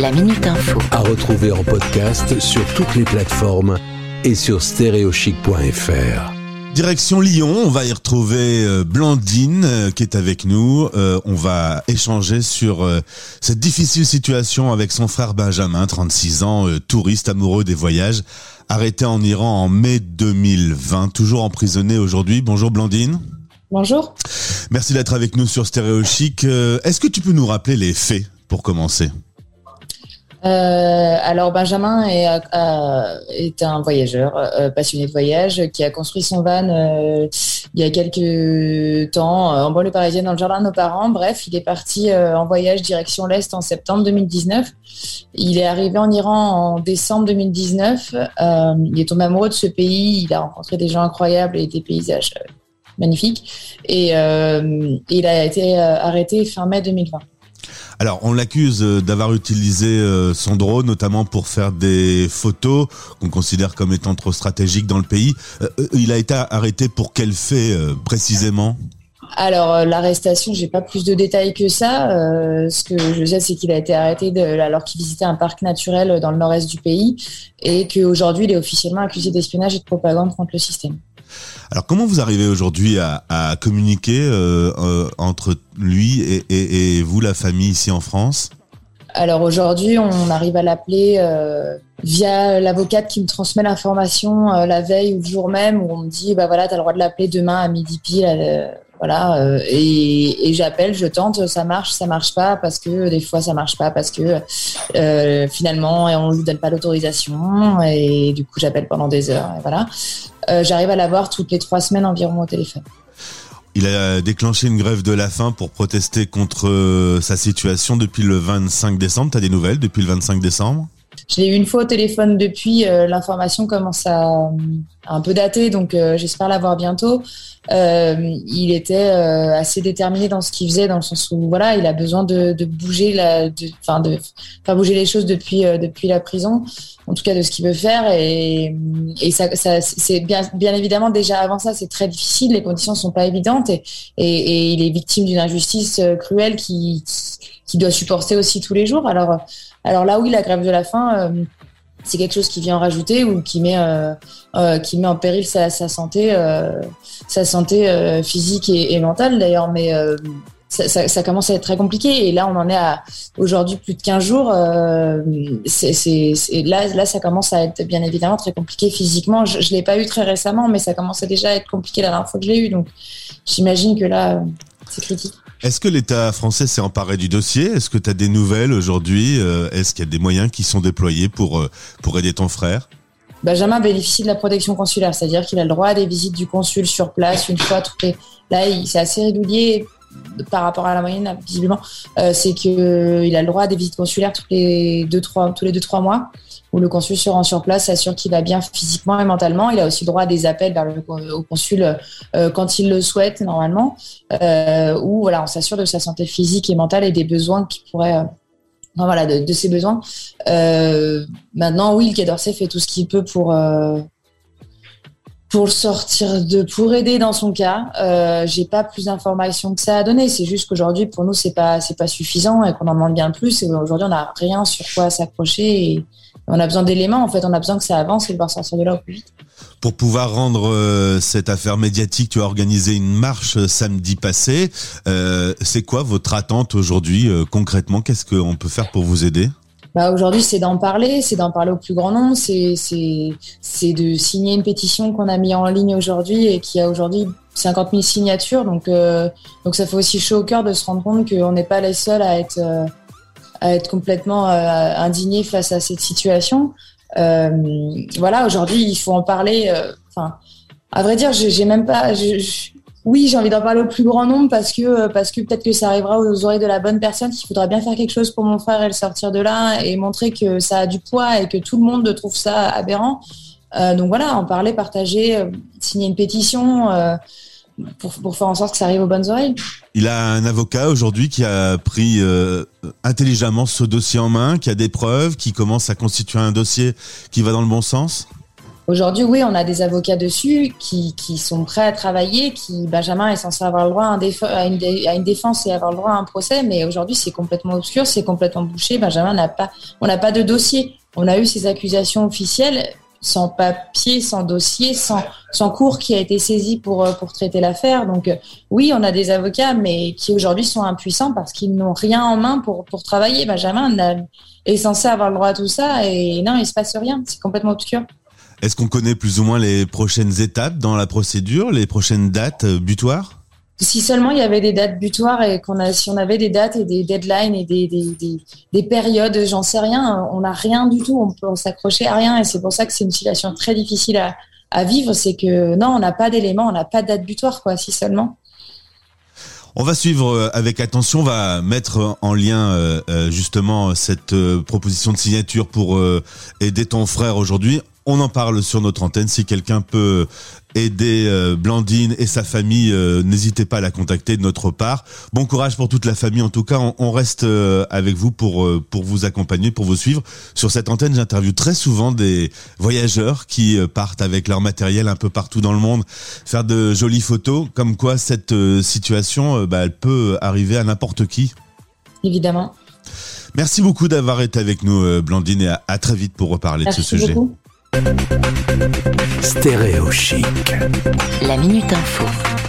la Minute Info. À retrouver en podcast sur toutes les plateformes et sur stéréochic.fr. Direction Lyon, on va y retrouver euh, Blandine euh, qui est avec nous. Euh, on va échanger sur cette difficile situation avec son frère Benjamin, 36 ans, touriste amoureux des voyages, arrêté en Iran en mai 2020, toujours emprisonné aujourd'hui. Bonjour Blandine. Bonjour. Merci d'être avec nous sur Stéréo Chic. Est-ce que tu peux nous rappeler les faits pour commencer? Euh, alors Benjamin est, euh, est un voyageur euh, passionné de voyage qui a construit son van euh, il y a quelques temps en banlieue parisienne dans le jardin de nos parents. Bref, il est parti en voyage direction l'Est en septembre 2019. Il est arrivé en Iran en décembre 2019. il est tombé amoureux de ce pays. Il a rencontré des gens incroyables et des paysages magnifiques. Et il a été arrêté fin mai 2020. Alors, on l'accuse euh, d'avoir utilisé euh, son drone, notamment pour faire des photos qu'on considère comme étant trop stratégiques dans le pays. Euh, il a été arrêté pour quel fait précisément? Alors l'arrestation, j'ai pas plus de détails que ça. ce que je sais, c'est qu'il a été arrêté alors qu'il visitait un parc naturel dans le nord-est du pays et qu'aujourd'hui, il est officiellement accusé d'espionnage et de propagande contre le système. Alors comment vous arrivez aujourd'hui à, communiquer euh, euh, entre lui et, vous, la famille ici en France? Alors aujourd'hui, on arrive à l'appeler euh, via l'avocate qui me transmet l'information la veille ou le jour même où on me dit bah voilà, tu as le droit de l'appeler demain à midi pile voilà et, j'appelle, je tente, ça marche, ça marche pas parce que des fois ça marche pas parce que finalement on lui donne pas l'autorisation et du coup j'appelle pendant des heures et voilà. Euh, j'arrive à l'avoir toutes les trois semaines environ au téléphone. Il a déclenché une grève de la faim pour protester contre euh, sa situation depuis le 25 décembre. Tu as des nouvelles depuis le 25 décembre? Je l'ai eu une fois au téléphone depuis. Euh, l'information commence à, un peu dater, donc j'espère l'avoir bientôt. il était assez déterminé dans ce qu'il faisait, dans le sens où voilà, il a besoin de, bouger la, de, faire bouger les choses depuis depuis la prison en tout cas de ce qu'il veut faire. Et, ça, c'est bien, évidemment déjà avant ça, c'est très difficile. Les conditions sont pas évidentes et, il est victime d'une injustice euh, cruelle qui, qui, doit supporter aussi tous les jours. Alors, alors là, oui, la grève de la faim. Euh, c'est quelque chose qui vient en rajouter ou qui met euh, met en péril sa, sa santé sa santé physique et, mentale d'ailleurs mais ça, commence à être très compliqué. Et là, on en est à aujourd'hui plus de 15 jours. Euh, là, ça commence à être bien évidemment très compliqué physiquement. Je ne l'ai pas eu très récemment, mais ça commençait déjà à être compliqué la dernière fois que je l'ai eu. Donc, j'imagine que là, c'est critique. Est-ce que l'État français s'est emparé du dossier? Est-ce que tu as des nouvelles aujourd'hui? Euh, Est-ce qu'il y a des moyens qui sont déployés pour, euh, pour aider ton frère? Benjamin bénéficie de la protection consulaire, c'est-à-dire qu'il a le droit à des visites du consul sur place une fois toutes les. Là, c'est assez régulier par rapport à la moyenne, visiblement, euh, c'est qu'il a le droit à des visites consulaires tous les deux, trois, tous les deux, trois mois, où le consul se rend sur place, s'assure qu'il va bien physiquement et mentalement. Il a aussi le droit à des appels vers le, au consul euh, quand il le souhaite, normalement, euh, où voilà, on s'assure de sa santé physique et mentale et des besoins qui pourraient. voilà, de, de, ses besoins. maintenant, oui, le Quai d'Orsay fait tout ce qu'il peut pour pour sortir de pour aider dans son cas. Euh, j'ai pas plus d'informations que ça à donner. C'est juste qu'aujourd'hui pour nous c'est pas c'est pas suffisant et qu'on en demande bien plus. Et aujourd'hui on n'a rien sur quoi s'accrocher et on a besoin d'éléments. En fait on a besoin que ça avance et de voir sortir de là au plus vite. Pour pouvoir rendre euh, cette affaire médiatique, tu as organisé une marche euh, samedi passé. Euh, c'est quoi votre attente aujourd'hui concrètement? Qu'est-ce qu'on peut faire pour vous aider? Bah, aujourd'hui, c'est d'en parler, c'est d'en parler au plus grand nombre, c'est, de signer une pétition qu'on a mis en ligne aujourd'hui et qui a aujourd'hui 50 000 signatures. Donc, euh, donc ça fait aussi chaud au cœur de se rendre compte qu'on n'est pas les seuls à être, euh, à être complètement euh, indignés face à cette situation. Euh, voilà, aujourd'hui, il faut en parler. Enfin, à vrai dire, j'ai, même pas. Oui, j'ai envie d'en parler au plus grand nombre parce que euh, parce que peut-être que ça arrivera aux oreilles de la bonne personne. Il faudra bien faire quelque chose pour mon frère et le sortir de là et montrer que ça a du poids et que tout le monde trouve ça aberrant. Euh, donc voilà, en parler, partager, euh, signer une pétition pour, pour, faire en sorte que ça arrive aux bonnes oreilles. Il a un avocat aujourd'hui qui a pris intelligemment ce dossier en main, qui a des preuves, qui commence à constituer un dossier qui va dans le bon sens. Aujourd'hui, oui, on a des avocats dessus qui, sont prêts à travailler, qui Benjamin est censé avoir le droit à, une, défense et avoir le droit à un procès, mais aujourd'hui c'est complètement obscur, c'est complètement bouché. Benjamin n'a pas, on n'a pas de dossier. On a eu ces accusations officielles sans papier, sans dossier, sans, cours qui a été saisi pour, euh, traiter l'affaire. Donc euh, oui, on a des avocats, mais qui aujourd'hui sont impuissants parce qu'ils n'ont rien en main pour, pour travailler. Benjamin est censé avoir le droit à tout ça et non, il se passe rien. C'est complètement obscur. Est-ce qu'on connaît plus ou moins les prochaines étapes dans la procédure, les prochaines dates euh, butoirs? Si seulement il y avait des dates butoirs et qu'on a, si on avait des dates et des deadlines et des, des, des, des périodes, j'en sais rien, on n'a rien du tout, on peut s'accrocher à rien et c'est pour ça que c'est une situation très difficile à, à vivre, c'est que non, on n'a pas d'éléments, on n'a pas de date butoir, quoi, si seulement. On va suivre euh, avec attention, on va mettre en lien euh, justement cette proposition de signature pour aider ton frère aujourd'hui. On en parle sur notre antenne. Si quelqu'un peut aider euh, Blandine et sa famille, euh, n'hésitez pas à la contacter de notre part. Bon courage pour toute la famille. En tout cas, on, reste euh, avec vous pour pour vous accompagner, pour vous suivre. Sur cette antenne, j'interviewe très souvent des voyageurs qui partent avec leur matériel un peu partout dans le monde, faire de jolies photos. Comme quoi, cette situation, bah, elle peut arriver à n'importe qui. Évidemment. Merci beaucoup d'avoir été avec nous, Blandine, et à, très vite pour reparler de ce sujet. Stéréo chic. La minute info.